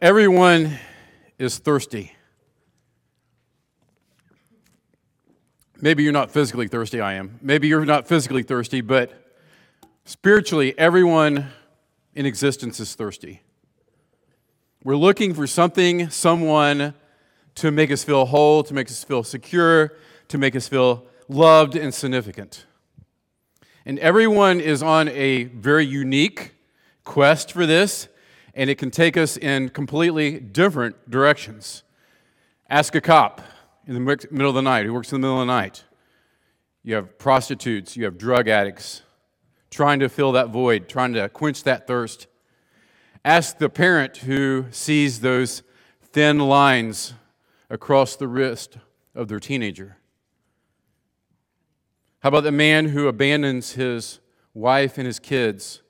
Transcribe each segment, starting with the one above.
Everyone is thirsty. Maybe you're not physically thirsty, I am. Maybe you're not physically thirsty, but spiritually, everyone in existence is thirsty. We're looking for something, someone to make us feel whole, to make us feel secure, to make us feel loved and significant. And everyone is on a very unique quest for this, and it can take us in completely different directions. Ask a cop in the middle of the night who works in the middle of the night. You have prostitutes, you have drug addicts trying to fill that void, trying to quench that thirst. Ask the parent who sees those thin lines across the wrist of their teenager. How about the man who abandons his wife and his kids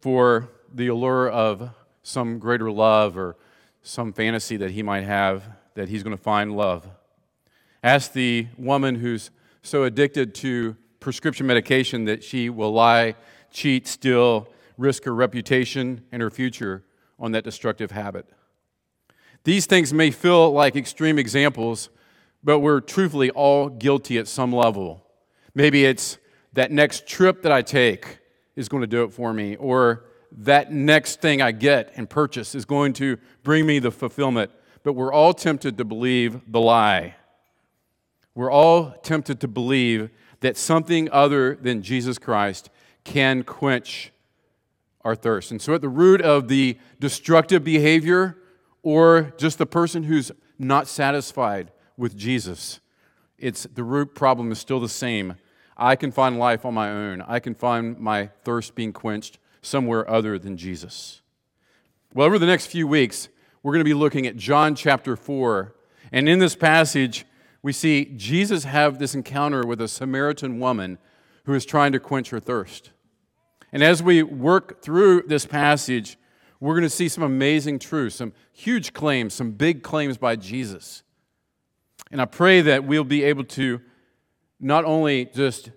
for the allure of some greater love or some fantasy that he might have that he's going to find love? Ask the woman who's so addicted to prescription medication that she will lie, cheat, steal, risk her reputation and her future on that destructive habit. These things may feel like extreme examples, but we're truthfully all guilty at some level. Maybe it's that next trip that I take is going to do it for me, or that next thing I get and purchase is going to bring me the fulfillment. But we're all tempted to believe the lie. We're all tempted to believe that something other than Jesus Christ can quench our thirst. And so, at the root of the destructive behavior, or just the person who's not satisfied with Jesus, it's the root problem is still the same. I can find life on my own. I can find my thirst being quenched somewhere other than Jesus. Well, over the next few weeks, we're going to be looking at John chapter 4. And in this passage, we see Jesus have this encounter with a Samaritan woman who is trying to quench her thirst. And as we work through this passage, we're going to see some amazing truths, some huge claims, some big claims by Jesus. And I pray that we'll be able to not only just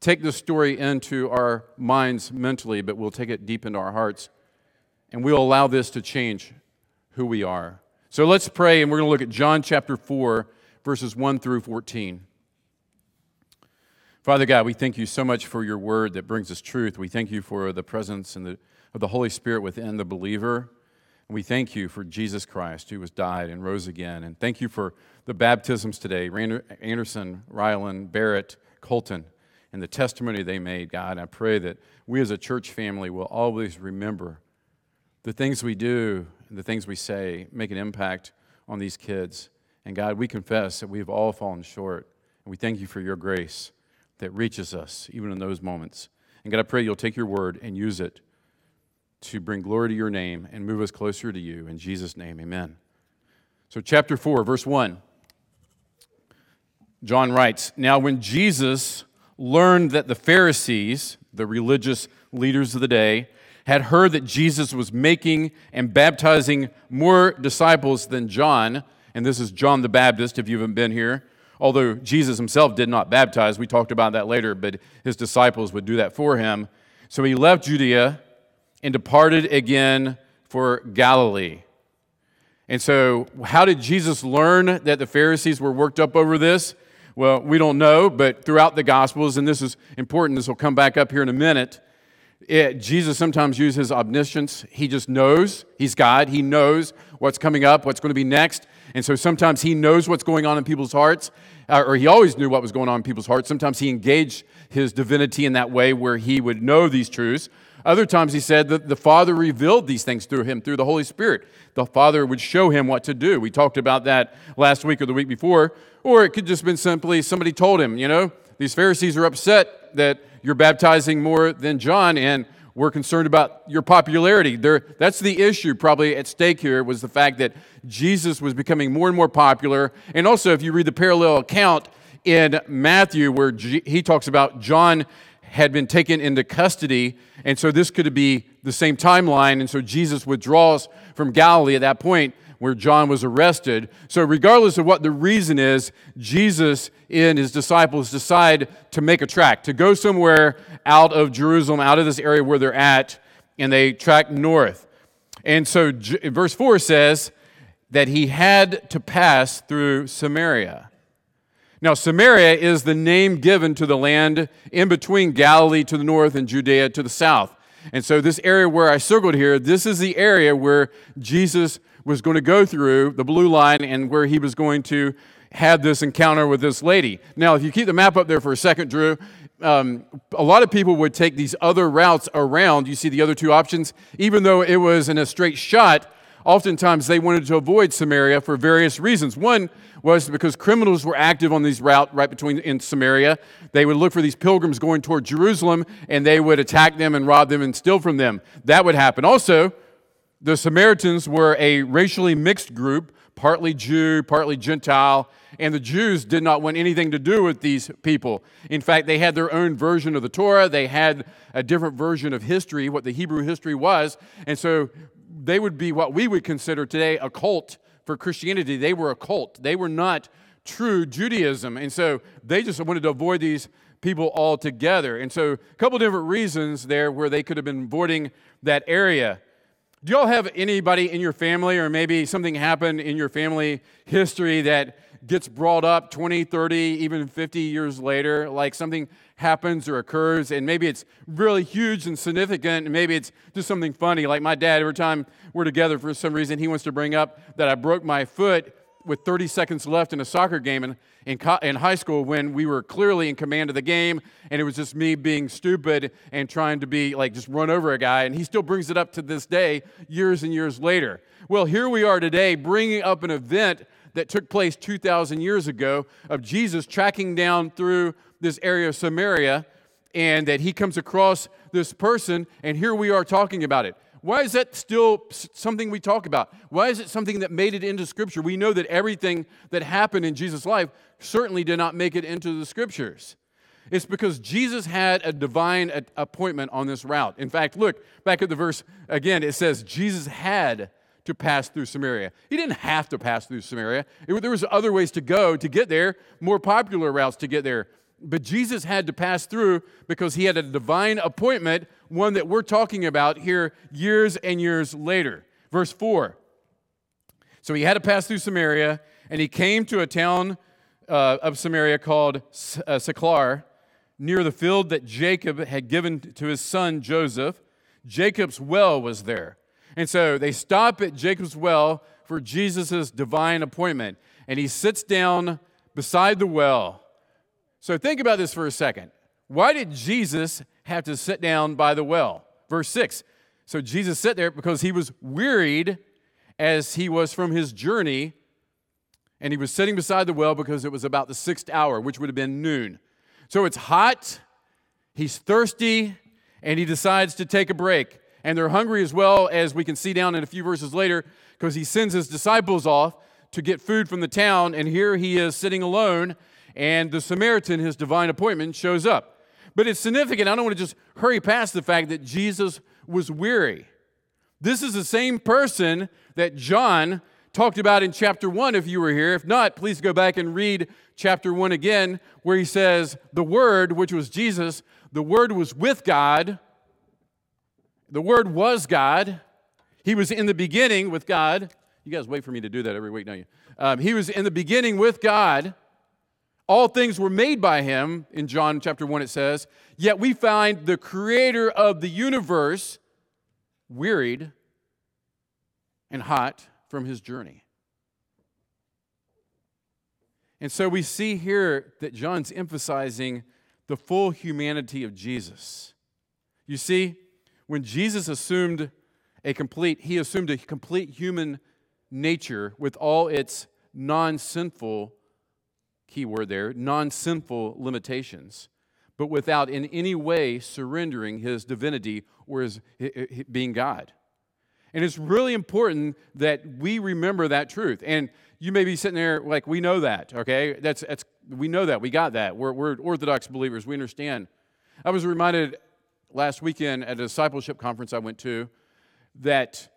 take this story into our minds mentally, but we'll take it deep into our hearts. And we'll allow this to change who we are. So let's pray, and we're going to look at John chapter 4, verses 1 through 14. Father God, we thank you so much for your word that brings us truth. We thank you for the presence and the, of the Holy Spirit within the believer. And we thank you for Jesus Christ who was died and rose again. And thank you for the baptisms today Anderson, Ryland, Barrett, Colton, and the testimony they made, God. I pray that we as a church family will always remember the things we do and the things we say make an impact on these kids. And God, we confess that we have all fallen short. And we thank you for your grace that reaches us even in those moments. And God, I pray you'll take your word and use it to bring glory to your name and move us closer to you. In Jesus' name, amen. So, chapter 4, verse 1. John writes Now, when Jesus learned that the Pharisees, the religious leaders of the day, had heard that Jesus was making and baptizing more disciples than John, and this is John the Baptist, if you haven't been here. Although Jesus himself did not baptize, we talked about that later, but his disciples would do that for him. So he left Judea and departed again for Galilee. And so, how did Jesus learn that the Pharisees were worked up over this? Well, we don't know, but throughout the Gospels, and this is important, this will come back up here in a minute. It, Jesus sometimes uses omniscience. He just knows. He's God. He knows what's coming up, what's going to be next. And so sometimes he knows what's going on in people's hearts, uh, or he always knew what was going on in people's hearts. Sometimes he engaged his divinity in that way where he would know these truths. Other times he said that the Father revealed these things through him, through the Holy Spirit. The Father would show him what to do. We talked about that last week or the week before. Or it could just been simply somebody told him, you know, these Pharisees are upset that you're baptizing more than John, and we're concerned about your popularity. There, that's the issue probably at stake here was the fact that Jesus was becoming more and more popular. And also, if you read the parallel account in Matthew, where G- he talks about John had been taken into custody. And so this could be the same timeline. And so Jesus withdraws from Galilee at that point where John was arrested. So, regardless of what the reason is, Jesus and his disciples decide to make a track, to go somewhere out of Jerusalem, out of this area where they're at, and they track north. And so verse 4 says that he had to pass through Samaria. Now, Samaria is the name given to the land in between Galilee to the north and Judea to the south. And so, this area where I circled here, this is the area where Jesus was going to go through the blue line and where he was going to have this encounter with this lady. Now, if you keep the map up there for a second, Drew, um, a lot of people would take these other routes around. You see the other two options? Even though it was in a straight shot, oftentimes they wanted to avoid Samaria for various reasons. One was because criminals were active on these route right between in Samaria. They would look for these pilgrims going toward Jerusalem and they would attack them and rob them and steal from them. That would happen. Also, the Samaritans were a racially mixed group, partly Jew, partly Gentile, and the Jews did not want anything to do with these people. In fact, they had their own version of the Torah, they had a different version of history, what the Hebrew history was, and so they would be what we would consider today a cult for Christianity. They were a cult, they were not true Judaism, and so they just wanted to avoid these people altogether. And so, a couple different reasons there where they could have been avoiding that area. Do y'all have anybody in your family, or maybe something happened in your family history that gets brought up 20, 30, even 50 years later? Like something happens or occurs, and maybe it's really huge and significant, and maybe it's just something funny. Like my dad, every time we're together for some reason, he wants to bring up that I broke my foot with 30 seconds left in a soccer game in, in, in, high school when we were clearly in command of the game and it was just me being stupid and trying to be like just run over a guy and he still brings it up to this day years and years later well here we are today bringing up an event that took place 2000 years ago of jesus tracking down through this area of samaria and that he comes across this person and here we are talking about it why is that still something we talk about? Why is it something that made it into Scripture? We know that everything that happened in Jesus' life certainly did not make it into the Scriptures. It's because Jesus had a divine appointment on this route. In fact, look back at the verse again. It says Jesus had to pass through Samaria. He didn't have to pass through Samaria. It, there was other ways to go to get there, more popular routes to get there. But Jesus had to pass through because he had a divine appointment, one that we're talking about here years and years later. Verse 4. So he had to pass through Samaria, and he came to a town uh, of Samaria called uh, Sychar, near the field that Jacob had given to his son Joseph. Jacob's well was there. And so they stop at Jacob's well for Jesus' divine appointment. And he sits down beside the well. So think about this for a second. Why did Jesus have to sit down by the well? Verse 6. So Jesus sat there because he was wearied as he was from his journey, and he was sitting beside the well because it was about the sixth hour, which would have been noon. So it's hot, he's thirsty, and he decides to take a break. And they're hungry as well, as we can see down in a few verses later, because he sends his disciples off to get food from the town, and here he is sitting alone and the Samaritan, his divine appointment, shows up. But it's significant. I don't want to just hurry past the fact that Jesus was weary. This is the same person that John talked about in chapter 1 if you were here. If not, please go back and read chapter 1 again, where he says, The Word, which was Jesus, the Word was with God, the Word was God. He was in the beginning with God. You guys wait for me to do that every week, don't you? Um, he was in the beginning with God. All things were made by him, in John chapter 1 it says, yet we find the creator of the universe wearied and hot from his journey. And so we see here that John's emphasizing the full humanity of Jesus. You see, when Jesus assumed a complete, he assumed a complete human nature with all its non sinful key word there, non sinful limitations, but without in any way surrendering his divinity or his, his being God. And it's really important that we remember that truth. And you may be sitting there like, we know that, okay? That's, that's, we know that. We got that. We're, we're Orthodox believers. We understand. I was reminded last weekend at a discipleship conference I went to that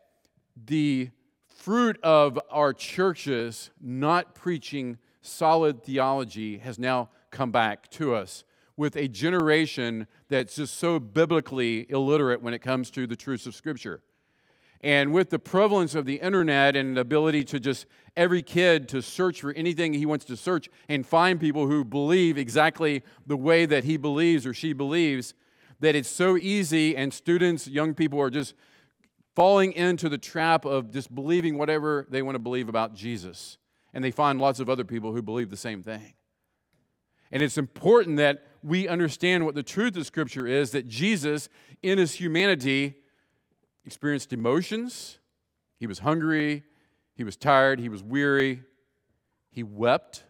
the fruit of our churches not preaching solid theology has now come back to us with a generation that's just so biblically illiterate when it comes to the truths of Scripture. And with the prevalence of the internet and the ability to just every kid to search for anything he wants to search and find people who believe exactly the way that he believes or she believes, that it's so easy, and students, young people are just falling into the trap of just believing whatever they want to believe about Jesus. And they find lots of other people who believe the same thing. And it's important that we understand what the truth of Scripture is that Jesus, in his humanity, experienced emotions. He was hungry. He was tired. He was weary. He wept.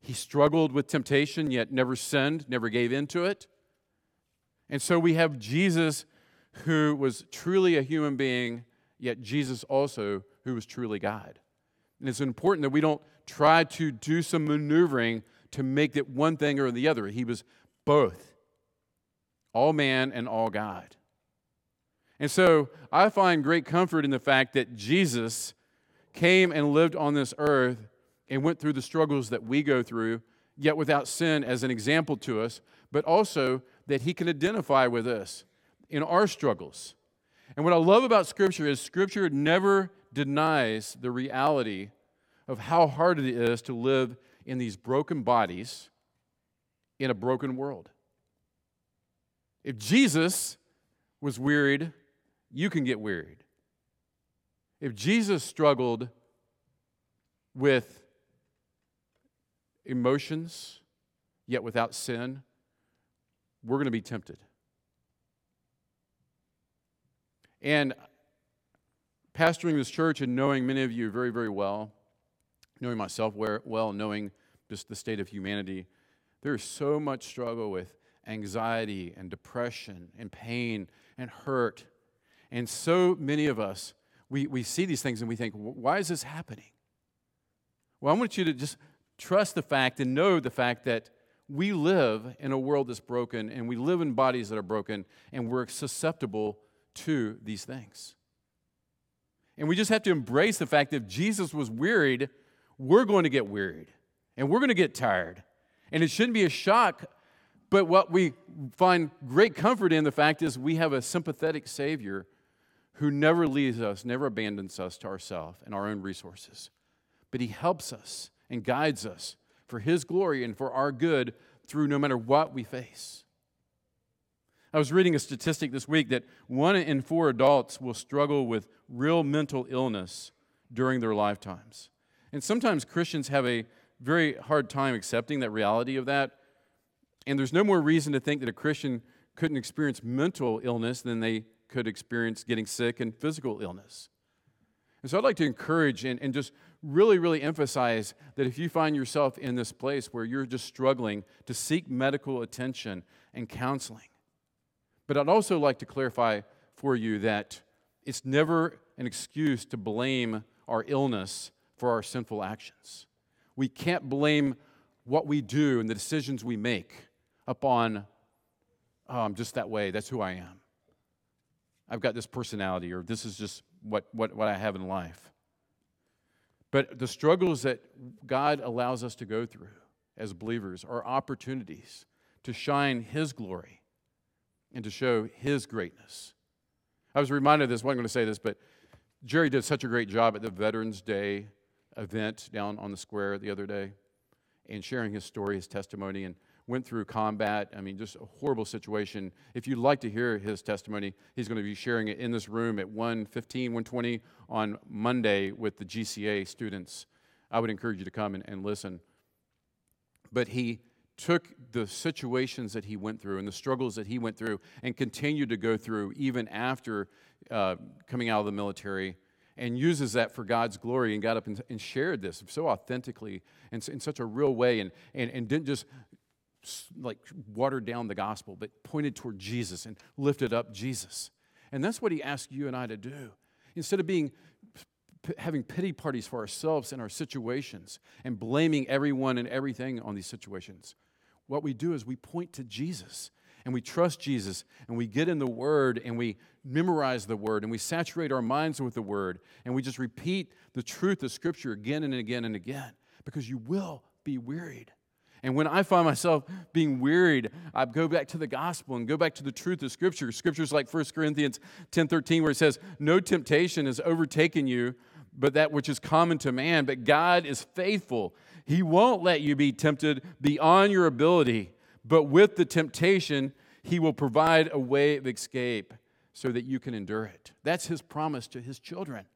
He struggled with temptation, yet never sinned, never gave in to it. And so we have Jesus who was truly a human being, yet Jesus also who was truly God. And it's important that we don't try to do some maneuvering to make it one thing or the other. He was both, all man and all God. And so I find great comfort in the fact that Jesus came and lived on this earth and went through the struggles that we go through, yet without sin as an example to us, but also that he can identify with us in our struggles. And what I love about Scripture is Scripture never denies the reality of how hard it is to live in these broken bodies in a broken world. If Jesus was wearied, you can get wearied. If Jesus struggled with emotions, yet without sin, we're going to be tempted. And pastoring this church and knowing many of you very, very well, knowing myself well, knowing just the state of humanity, there is so much struggle with anxiety and depression and pain and hurt. And so many of us, we, we see these things and we think, why is this happening? Well, I want you to just trust the fact and know the fact that we live in a world that's broken and we live in bodies that are broken and we're susceptible to these things. And we just have to embrace the fact that if Jesus was wearied, we're going to get wearied and we're going to get tired. And it shouldn't be a shock, but what we find great comfort in the fact is we have a sympathetic Savior who never leaves us, never abandons us to ourselves and our own resources. But He helps us and guides us for His glory and for our good through no matter what we face. I was reading a statistic this week that one in four adults will struggle with real mental illness during their lifetimes. And sometimes Christians have a very hard time accepting that reality of that. And there's no more reason to think that a Christian couldn't experience mental illness than they could experience getting sick and physical illness. And so I'd like to encourage and, and just really, really emphasize that if you find yourself in this place where you're just struggling to seek medical attention and counseling, but I'd also like to clarify for you that it's never an excuse to blame our illness for our sinful actions. We can't blame what we do and the decisions we make upon, oh, I'm just that way, that's who I am. I've got this personality, or this is just what, what, what I have in life. But the struggles that God allows us to go through as believers are opportunities to shine His glory and to show His greatness. I was reminded of this, I wasn't going to say this, but Jerry did such a great job at the Veterans Day event down on the square the other day and sharing his story, his testimony, and went through combat. I mean, just a horrible situation. If you'd like to hear his testimony, he's going to be sharing it in this room at 1:15, 1:20 on Monday with the GCA students. I would encourage you to come and, and listen. But he took the situations that he went through and the struggles that he went through and continued to go through even after uh, coming out of the military and uses that for God's glory and got up and, and shared this so authentically and in such a real way and, and, and didn't just like watered down the gospel, but pointed toward Jesus and lifted up Jesus. And that's what he asked you and I to do. Instead of being having pity parties for ourselves and our situations and blaming everyone and everything on these situations, what we do is we point to Jesus and we trust Jesus and we get in the Word and we memorize the Word and we saturate our minds with the Word and we just repeat the truth of Scripture again and again and again because you will be wearied. And when I find myself being wearied, I go back to the gospel and go back to the truth of Scripture. Scriptures like 1 Corinthians 10 13, where it says, No temptation has overtaken you, but that which is common to man. But God is faithful. He won't let you be tempted beyond your ability, but with the temptation, He will provide a way of escape so that you can endure it. That's His promise to His children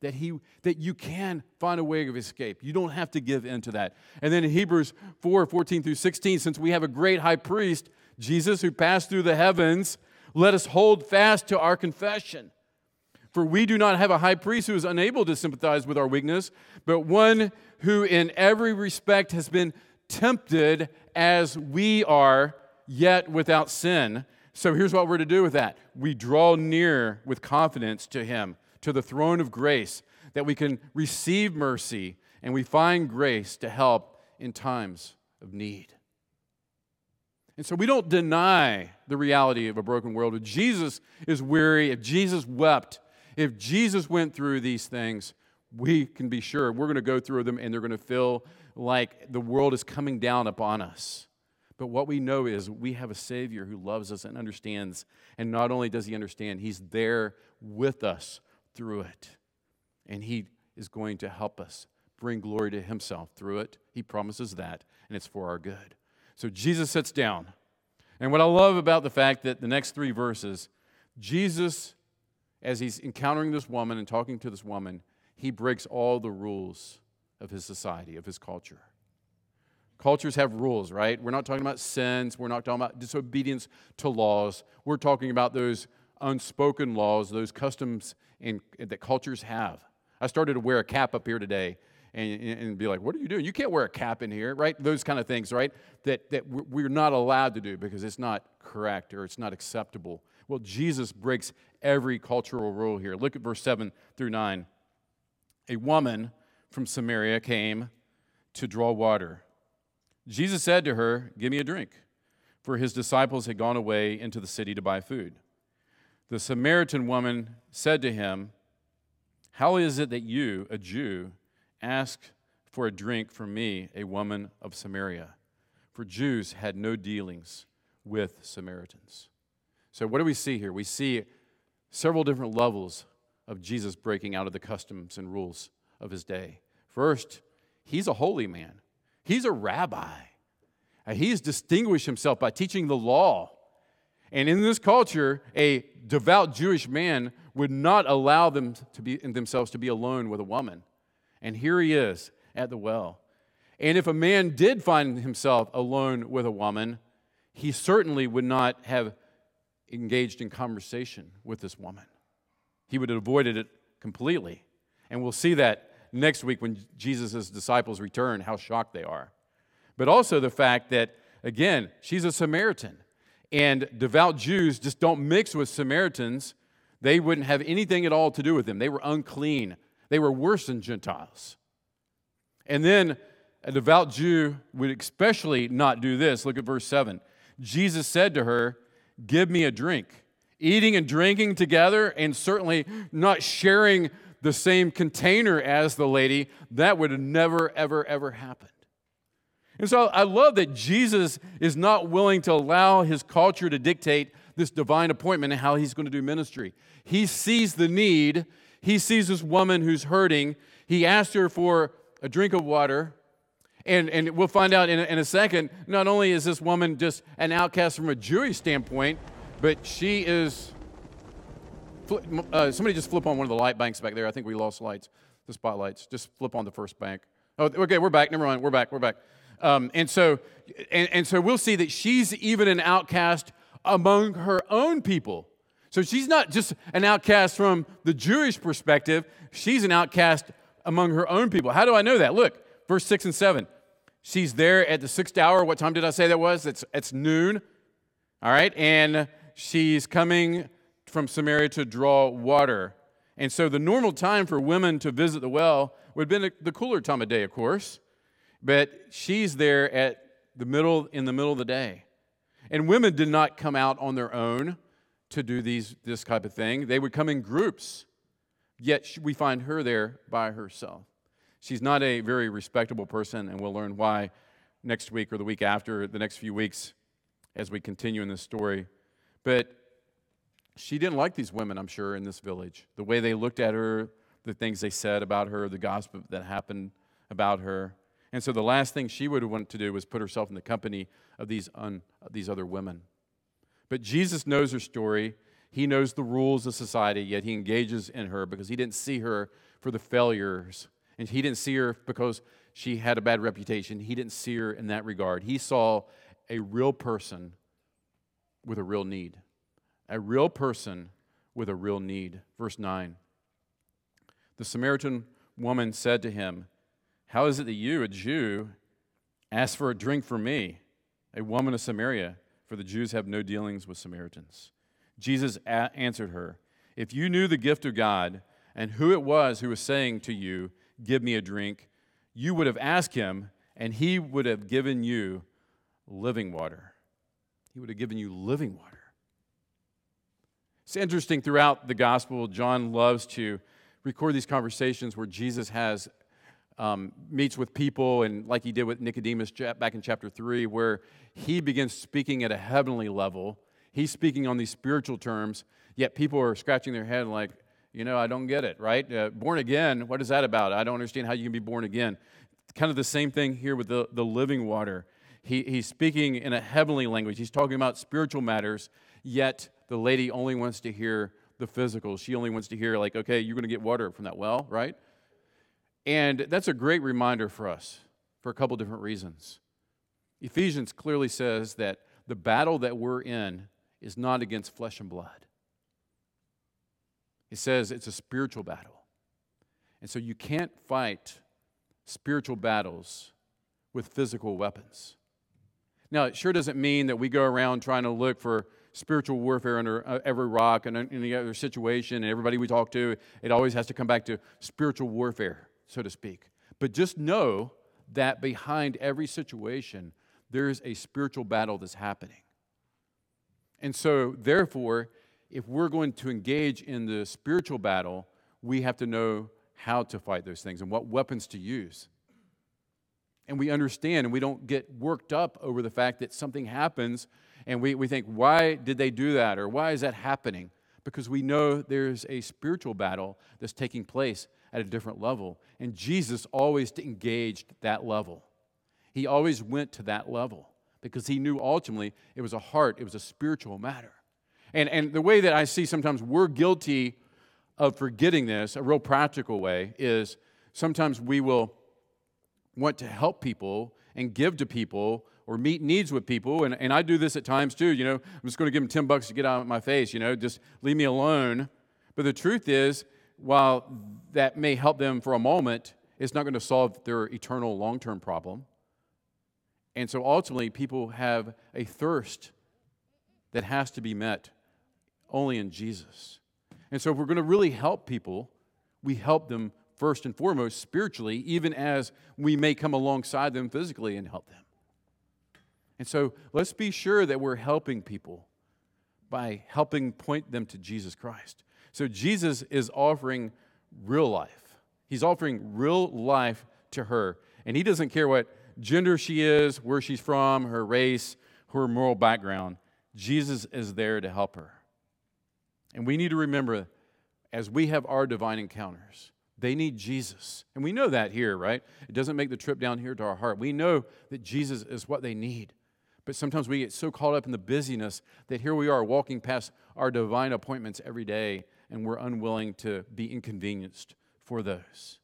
that he that you can find a way of escape. You don't have to give in to that. And then in Hebrews 4, 14 through 16, since we have a great high priest, Jesus who passed through the heavens, let us hold fast to our confession. For we do not have a high priest who is unable to sympathize with our weakness, but one who in every respect has been tempted as we are, yet without sin. So here's what we're to do with that we draw near with confidence to him to the throne of grace that we can receive mercy and we find grace to help in times of need. And so we don't deny the reality of a broken world. If Jesus is weary, if Jesus wept, if Jesus went through these things, we can be sure we're going to go through them and they're going to feel like the world is coming down upon us. But what we know is we have a Savior who loves us and understands. And not only does He understand, He's there with us through it. And He is going to help us bring glory to Himself through it. He promises that, and it's for our good. So Jesus sits down. And what I love about the fact that the next three verses, Jesus, as he's encountering this woman and talking to this woman, he breaks all the rules of his society, of his culture. Cultures have rules, right? We're not talking about sins. We're not talking about disobedience to laws. We're talking about those unspoken laws, those customs in, that cultures have. I started to wear a cap up here today and, and be like, what are you doing? You can't wear a cap in here, right? Those kind of things, right? That, that we're not allowed to do because it's not correct or it's not acceptable. Well, Jesus breaks every cultural rule here. Look at verse 7 through 9. A woman from Samaria came to draw water. Jesus said to her, Give me a drink, for his disciples had gone away into the city to buy food. The Samaritan woman said to him, How is it that you, a Jew, ask for a drink from me, a woman of Samaria? For Jews had no dealings with Samaritans. So, what do we see here? We see several different levels of Jesus breaking out of the customs and rules of his day. First, he's a holy man, he's a rabbi. And he's distinguished himself by teaching the law and in this culture, a devout Jewish man would not allow them to be themselves to be alone with a woman. And here he is at the well. And if a man did find himself alone with a woman, he certainly would not have engaged in conversation with this woman. He would have avoided it completely. And we'll see that next week when Jesus' disciples return, how shocked they are. But also the fact that, again, she's a Samaritan. And devout Jews just don't mix with Samaritans. They wouldn't have anything at all to do with them. They were unclean, they were worse than Gentiles. And then a devout Jew would especially not do this. Look at verse 7. Jesus said to her, Give me a drink. Eating and drinking together, and certainly not sharing the same container as the lady, that would never, ever, ever happened. And so I love that Jesus is not willing to allow his culture to dictate this divine appointment and how he's going to do ministry. He sees the need, he sees this woman who's hurting. He asks her for a drink of water. And, and we'll find out in a, in a second, not only is this woman just an outcast from a Jewish standpoint, but she is. Uh, somebody just flip on one of the light banks back there. I think we lost lights, the spotlights. Just flip on the first bank. Oh, okay, we're back. Never mind. We're back. We're back. Um, and, so, and, and so we'll see that she's even an outcast among her own people. So she's not just an outcast from the Jewish perspective, she's an outcast among her own people. How do I know that? Look, verse 6 and 7. She's there at the sixth hour. What time did I say that was? It's, it's noon. All right. And she's coming from Samaria to draw water. And so the normal time for women to visit the well would have been the cooler time of day, of course. But she's there at the middle in the middle of the day. And women did not come out on their own to do these this type of thing. They would come in groups. Yet we find her there by herself. She's not a very respectable person, and we'll learn why next week or the week after, the next few weeks, as we continue in this story. But she didn't like these women, I'm sure, in this village. The way they looked at her, the things they said about her, the gossip that happened about her. And so the last thing she would want to do was put herself in the company of these, un, these other women. But Jesus knows her story. He knows the rules of society, yet he engages in her because he didn't see her for the failures. And he didn't see her because she had a bad reputation. He didn't see her in that regard. He saw a real person with a real need. A real person with a real need. Verse 9. The Samaritan woman said to him, How is it that you, a Jew, ask for a drink from me, a woman of Samaria? For the Jews have no dealings with Samaritans. Jesus a- answered her, If you knew the gift of God and who it was who was saying to you, Give me a drink, you would have asked him, and he would have given you living water. He would have given you living water. It's interesting throughout the gospel, John loves to record these conversations where Jesus has um, meets with people, and like he did with Nicodemus back in chapter 3, where he begins speaking at a heavenly level. He's speaking on these spiritual terms, yet people are scratching their head like, you know, I don't get it, right? Uh, born again, what is that about? I don't understand how you can be born again. Kind of the same thing here with the, the living water. He, he's speaking in a heavenly language. He's talking about spiritual matters, yet the lady only wants to hear the physical. She only wants to hear, like, okay, you're going to get water from that well, right? And that's a great reminder for us for a couple different reasons. Ephesians clearly says that the battle that we're in is not against flesh and blood. He says it's a spiritual battle. And so you can't fight spiritual battles with physical weapons. Now, it sure doesn't mean that we go around trying to look for spiritual warfare under uh, every rock and any other situation and everybody we talk to. It always has to come back to spiritual warfare, so to speak. But just know that behind every situation, there's a spiritual battle that's happening. And so, therefore, if we're going to engage in the spiritual battle, we have to know how to fight those things and what weapons to use. And we understand and we don't get worked up over the fact that something happens and we, we think, why did they do that or why is that happening? Because we know there's a spiritual battle that's taking place at a different level. And Jesus always engaged that level. He always went to that level because he knew ultimately it was a heart, it was a spiritual matter. And, and the way that I see sometimes we're guilty of forgetting this, a real practical way, is sometimes we will want to help people and give to people or meet needs with people. And, and I do this at times too. You know, I'm just going to give them 10 bucks to get out of my face, you know, just leave me alone. But the truth is, while that may help them for a moment, it's not going to solve their eternal long term problem. And so ultimately, people have a thirst that has to be met only in Jesus. And so, if we're going to really help people, we help them first and foremost spiritually, even as we may come alongside them physically and help them. And so, let's be sure that we're helping people by helping point them to Jesus Christ. So, Jesus is offering real life. He's offering real life to her. And he doesn't care what gender she is, where she's from, her race, her moral background. Jesus is there to help her. And we need to remember as we have our divine encounters, they need Jesus. And we know that here, right? It doesn't make the trip down here to our heart. We know that Jesus is what they need. But sometimes we get so caught up in the busyness that here we are walking past our divine appointments every day and we're unwilling to be inconvenienced for those.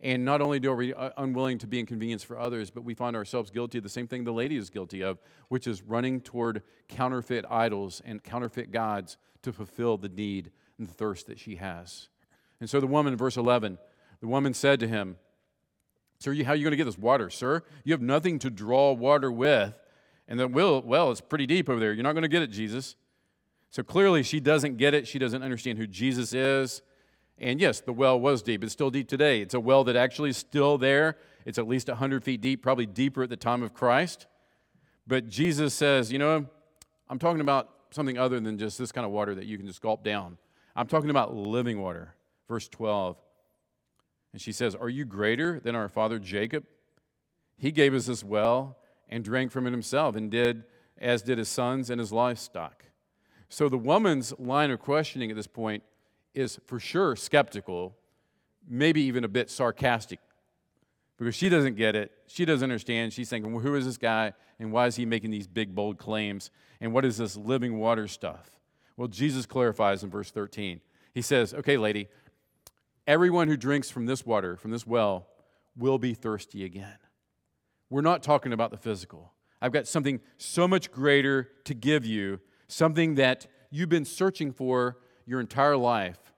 And not only do we uh, unwilling to be inconvenienced for others, but we find ourselves guilty of the same thing the lady is guilty of, which is running toward counterfeit idols and counterfeit gods to fulfill the need and the thirst that she has. And so the woman verse 11, the woman said to him, Sir, how are you going to get this water, sir? You have nothing to draw water with. And the well, well, it's pretty deep over there. You're not going to get it, Jesus. So clearly she doesn't get it. She doesn't understand who Jesus is. And yes, the well was deep. It's still deep today. It's a well that actually is still there. It's at least 100 feet deep, probably deeper at the time of Christ. But Jesus says, you know, I'm talking about something other than just this kind of water that you can just gulp down. I'm talking about living water. Verse 12. And she says, Are you greater than our father Jacob? He gave us this well and drank from it himself, and did as did his sons and his livestock. So the woman's line of questioning at this point is for sure skeptical, maybe even a bit sarcastic, because she doesn't get it. She doesn't understand. She's thinking, well, who is this guy, and why is he making these big, bold claims? And what is this living water stuff? Well, Jesus clarifies in verse 13. He says, okay, lady, everyone who drinks from this water, from this well, will be thirsty again. We're not talking about the physical. I've got something so much greater to give you, something that you've been searching for your entire life,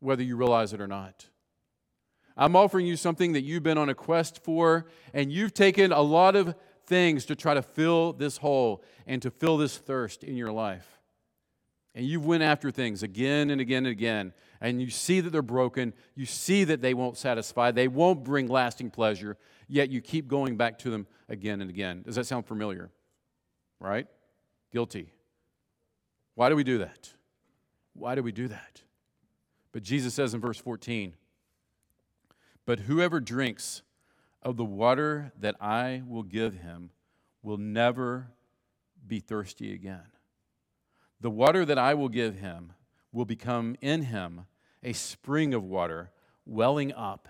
whether you realize it or not. I'm offering you something that you've been on a quest for, and you've taken a lot of things to try to fill this hole and to fill this thirst in your life. And you've went after things again and again and again, and you see that they're broken, you see that they won't satisfy, they won't bring lasting pleasure, yet you keep going back to them again and again. Does that sound familiar? Right? Guilty. Why do we do that? Why do we do that? But Jesus says in verse 14, But whoever drinks of the water that I will give him will never be thirsty again. The water that I will give him will become in him a spring of water welling up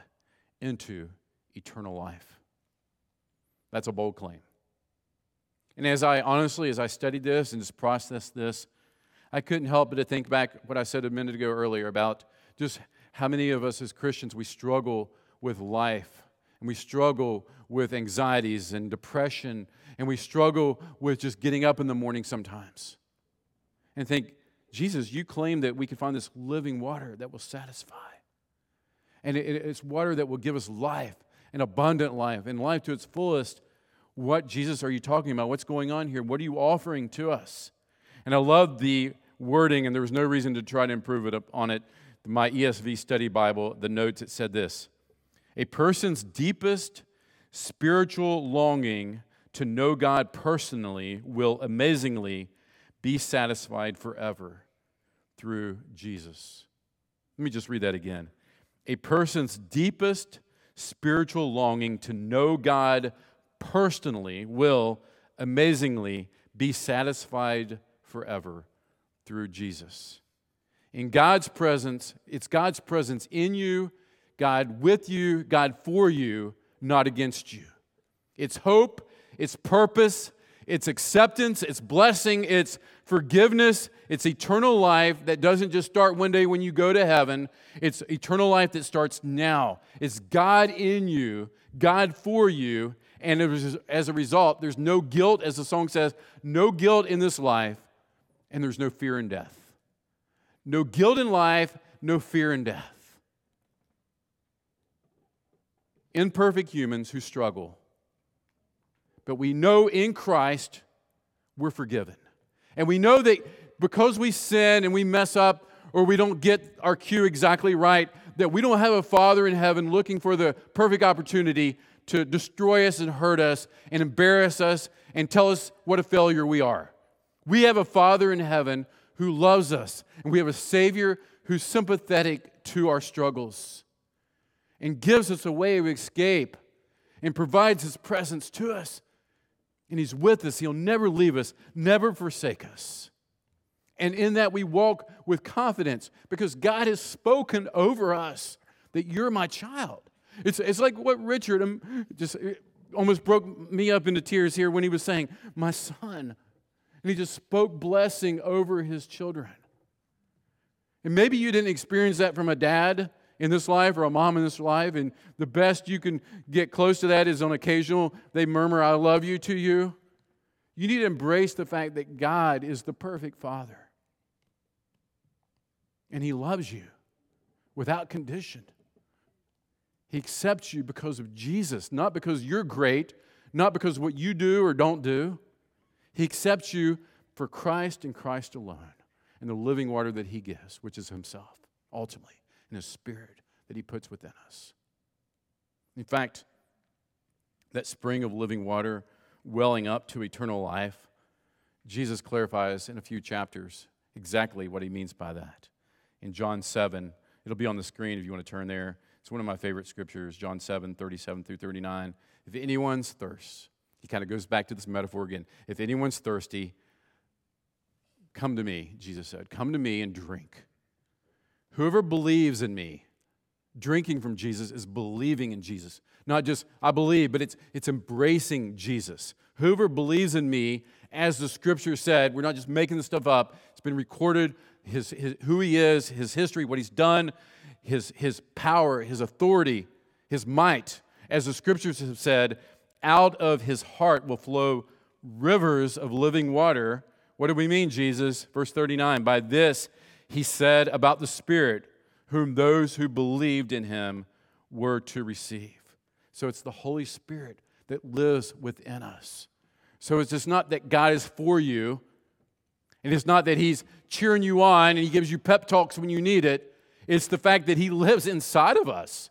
into eternal life. That's a bold claim. And as I honestly, as I studied this and just processed this, I couldn't help but to think back what I said a minute ago earlier about just how many of us as Christians we struggle with life and we struggle with anxieties and depression and we struggle with just getting up in the morning sometimes and think, Jesus, you claim that we can find this living water that will satisfy. And it's water that will give us life an abundant life and life to its fullest. What, Jesus, are you talking about? What's going on here? What are you offering to us? And I love the wording, and there was no reason to try to improve it on it. My ESV study Bible, the notes, it said this A person's deepest spiritual longing to know God personally will amazingly be satisfied forever through Jesus. Let me just read that again. A person's deepest spiritual longing to know God personally will amazingly be satisfied forever through Jesus. In God's presence, it's God's presence in you, God with you, God for you, not against you. It's hope, it's purpose, it's acceptance, it's blessing, it's forgiveness, it's eternal life that doesn't just start one day when you go to heaven. It's eternal life that starts now. It's God in you, God for you, and as a result, there's no guilt, as the song says, no guilt in this life, and there's no fear in death. No guilt in life, no fear in death. Imperfect humans who struggle but we know in Christ we're forgiven. And we know that because we sin and we mess up or we don't get our cue exactly right, that we don't have a Father in heaven looking for the perfect opportunity to destroy us and hurt us and embarrass us and tell us what a failure we are. We have a Father in heaven who loves us, and we have a Savior who's sympathetic to our struggles and gives us a way of escape and provides His presence to us and He's with us. He'll never leave us, never forsake us. And in that, we walk with confidence because God has spoken over us that you're my child. It's, it's like what Richard um, just uh, almost broke me up into tears here when he was saying, My son. And he just spoke blessing over his children. And maybe you didn't experience that from a dad, in this life or a mom in this life, and the best you can get close to that is on occasional they murmur, I love you to you. You need to embrace the fact that God is the perfect Father. And He loves you without condition. He accepts you because of Jesus, not because you're great, not because what you do or don't do. He accepts you for Christ and Christ alone and the living water that He gives, which is Himself, ultimately and His Spirit that He puts within us. In fact, that spring of living water welling up to eternal life, Jesus clarifies in a few chapters exactly what He means by that. In John 7, it'll be on the screen if you want to turn there. It's one of my favorite scriptures, John 7, 37 through 39. If anyone's thirst, he kind of goes back to this metaphor again. If anyone's thirsty, come to me, Jesus said. Come to me and drink. Whoever believes in me, drinking from Jesus is believing in Jesus. Not just, I believe, but it's, it's embracing Jesus. Whoever believes in me, as the scripture said, we're not just making this stuff up, it's been recorded, his, his, who he is, his history, what he's done, his, his power, his authority, his might. As the scriptures have said, out of his heart will flow rivers of living water. What do we mean, Jesus? Verse 39 By this he said about the Spirit, whom those who believed in him were to receive. So it's the Holy Spirit that lives within us. So it's just not that God is for you, and it's not that He's cheering you on and He gives you pep talks when you need it. It's the fact that He lives inside of us.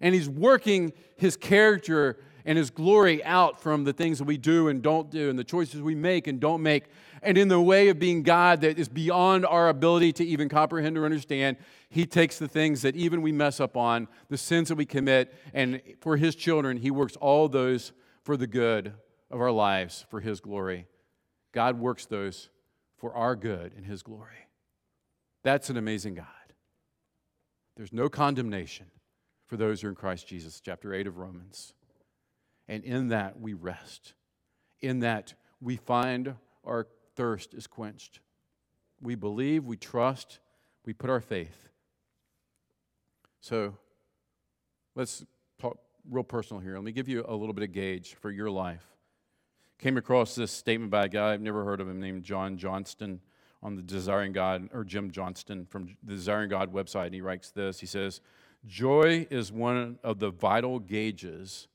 And He's working His character and His glory out from the things that we do and don't do, and the choices we make and don't make, and in the way of being God that is beyond our ability to even comprehend or understand. He takes the things that even we mess up on, the sins that we commit, and for His children, He works all those for the good of our lives for His glory. God works those for our good and His glory. That's an amazing God. There's no condemnation for those who are in Christ Jesus, chapter 8 of Romans. And in that we rest. In that we find our thirst is quenched. We believe, we trust, we put our faith. So let's talk real personal here. Let me give you a little bit of gauge for your life. Came across this statement by a guy I've never heard of him named John Johnston on the Desiring God, or Jim Johnston from the Desiring God website. And he writes this He says, Joy is one of the vital gauges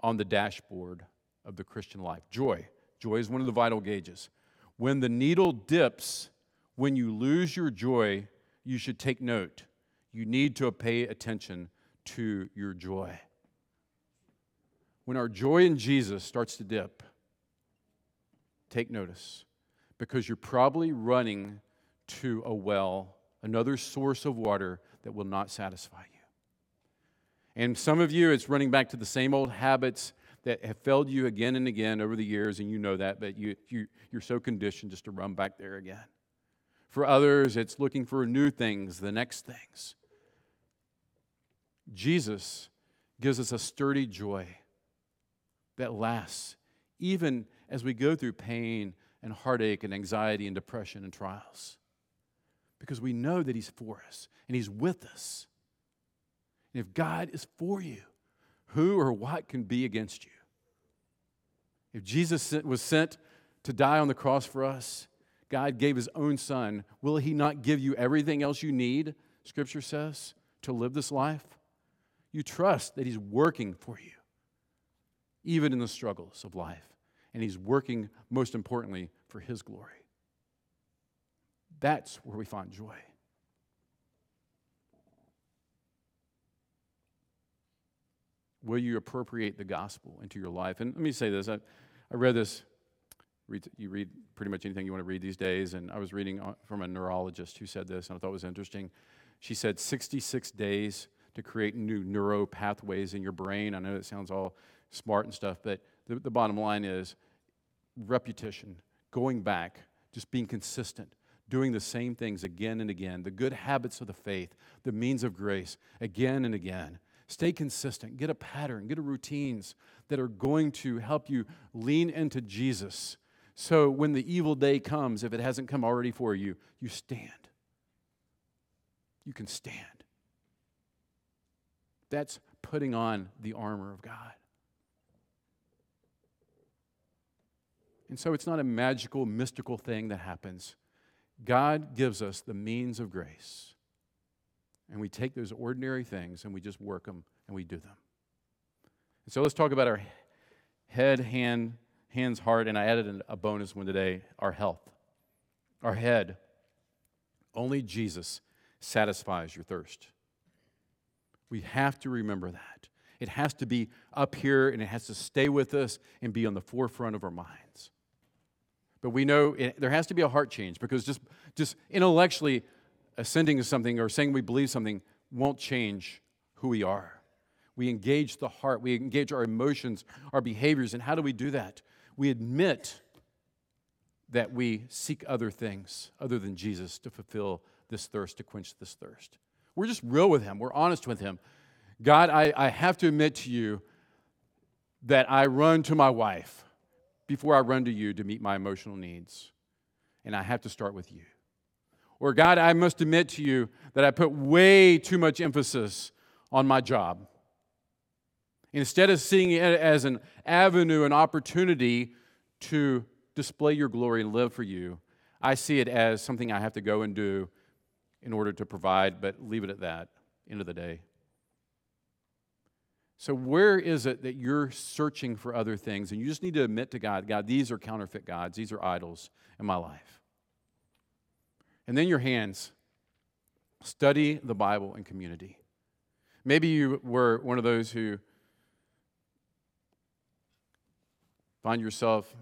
on the dashboard of the Christian life. Joy. Joy is one of the vital gauges. When the needle dips, when you lose your joy, you should take note. You need to pay attention to your joy. When our joy in Jesus starts to dip, take notice because you're probably running to a well, another source of water that will not satisfy you. And some of you, it's running back to the same old habits that have failed you again and again over the years, and you know that, but you, you, you're so conditioned just to run back there again. For others, it's looking for new things, the next things. Jesus gives us a sturdy joy that lasts, even as we go through pain and heartache and anxiety and depression and trials. Because we know that He's for us and He's with us. And if God is for you, who or what can be against you? If Jesus was sent to die on the cross for us, God gave His own Son, will He not give you everything else you need, Scripture says, to live this life? You trust that He's working for you, even in the struggles of life and He's working, most importantly, for His glory. That's where we find joy. Will you appropriate the gospel into your life? And let me say this I, I read this. Read, you read pretty much anything you want to read these days, and I was reading uh, from a neurologist who said this, and I thought it was interesting. She said 66 days to create new neuro pathways in your brain. I know it sounds all smart and stuff, but the, the bottom line is repetition, going back, just being consistent, doing the same things again and again, the good habits of the faith, the means of grace, again and again. Stay consistent, get a pattern, get a routines that are going to help you lean into Jesus. So when the evil day comes, if it hasn't come already for you, you stand. You can stand. That's putting on the armor of God. And so it's not a magical, mystical thing that happens. God gives us the means of grace. And we take those ordinary things and we just work them and we do them. And so let's talk about our head, hand, hands, heart, and I added a bonus one today our health. Our head. Only Jesus satisfies your thirst. We have to remember that. It has to be up here and it has to stay with us and be on the forefront of our minds. But we know it, there has to be a heart change because just, just intellectually ascending to something or saying we believe something won't change who we are. We engage the heart, we engage our emotions, our behaviors. And how do we do that? We admit that we seek other things other than Jesus to fulfill this thirst, to quench this thirst. We're just real with Him, we're honest with Him. God, I, I have to admit to you that I run to my wife before I run to you to meet my emotional needs. And I have to start with you. Or, God, I must admit to you that I put way too much emphasis on my job. Instead of seeing it as an avenue, an opportunity to display your glory and live for you, I see it as something I have to go and do in order to provide, but leave it at that, end of the day. So, where is it that you're searching for other things? And you just need to admit to God, God, these are counterfeit gods, these are idols in my life. And then your hands. Study the Bible in community. Maybe you were one of those who find yourself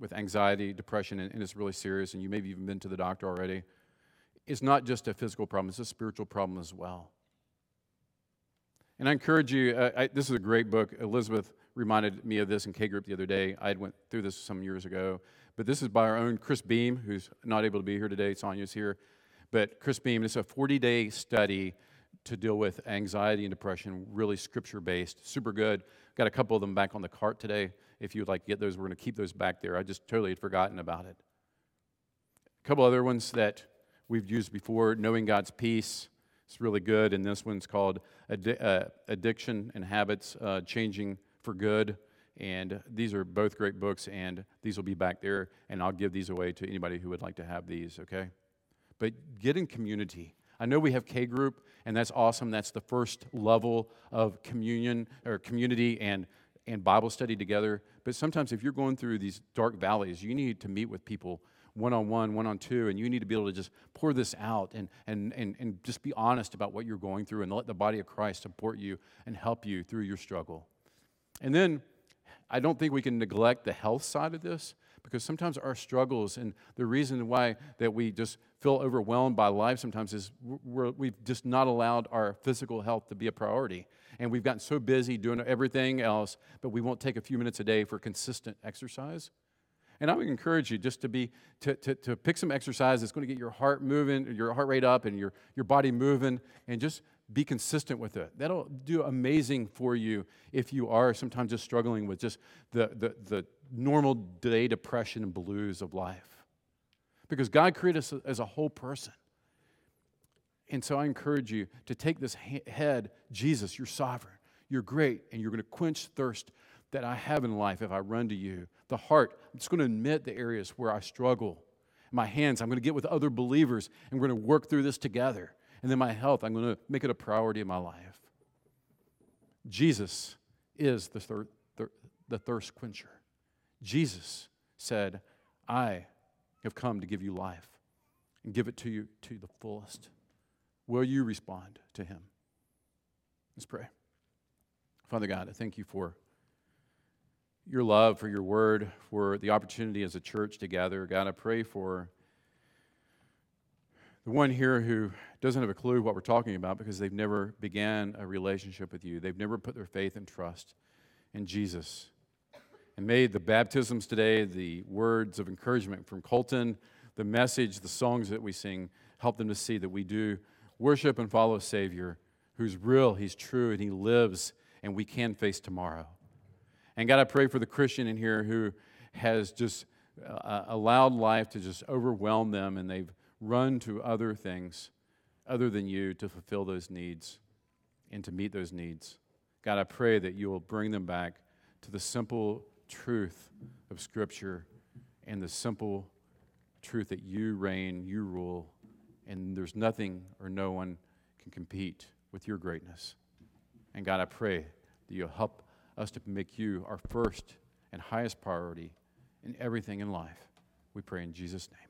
with anxiety, depression, and, it's really serious, and you maybe even been to the doctor already. It's not just a physical problem, it's a spiritual problem as well. And I encourage you, uh, I, this is a great book. Elizabeth reminded me of this in K Group the other day. I went through this some years ago. But this is by our own Chris Beam, who's not able to be here today. Sonia's here. But Chris Beam, it's a 40 day study to deal with anxiety and depression, really scripture based. Super good. Got a couple of them back on the cart today. If you would like to get those, we're going to keep those back there. I just totally had forgotten about it. A couple other ones that we've used before Knowing God's Peace. It's really good. And this one's called uh, Addiction and Habits uh, Changing for Good. And these are both great books, and these will be back there, and I'll give these away to anybody who would like to have these, okay? But get in community. I know we have K group, and that's awesome. That's the first level of communion or community and, and Bible study together. But sometimes, if you're going through these dark valleys, you need to meet with people one on one, one on two, and you need to be able to just pour this out and, and, and, and just be honest about what you're going through and let the body of Christ support you and help you through your struggle. And then I don't think we can neglect the health side of this because sometimes our struggles and the reason why that we just feel overwhelmed by life sometimes is we have just not allowed our physical health to be a priority. And we've gotten so busy doing everything else, but we won't take a few minutes a day for consistent exercise. And I would encourage you just to be to, to, to pick some exercise that's going to get your heart moving, your heart rate up, and your, your body moving, and just be consistent with it. That'll do amazing for you if you are sometimes just struggling with just the, the, the normal day depression and blues of life. Because God created us as a whole person. And so I encourage you to take this head, Jesus, you're sovereign, you're great, and you're going to quench thirst that I have in life if I run to you. The heart, I'm just going to admit the areas where I struggle. My hands, I'm going to get with other believers, and we're going to work through this together. And then my health, I'm going to make it a priority in my life. Jesus is the, thir- thir- the thirst quencher. Jesus said, I have come to give you life and give it to you to the fullest. Will you respond to him? Let's pray. Father God, I thank you for your love, for your word, for the opportunity as a church to gather. God, I pray for the one here who doesn't have a clue what we're talking about because they've never began a relationship with you. They've never put their faith and trust in Jesus. And may the baptisms today, the words of encouragement from Colton, the message, the songs that we sing, help them to see that we do worship and follow a Savior who's real, He's true, and He lives, and we can face tomorrow. And God, I pray for the Christian in here who has just uh, allowed life to just overwhelm them and they've run to other things other than you to fulfill those needs and to meet those needs. God, I pray that you will bring them back to the simple truth of Scripture and the simple truth that you reign, you rule, and there's nothing or no one can compete with your greatness. And God, I pray that you'll help us to make you our first and highest priority in everything in life. We pray in Jesus' name.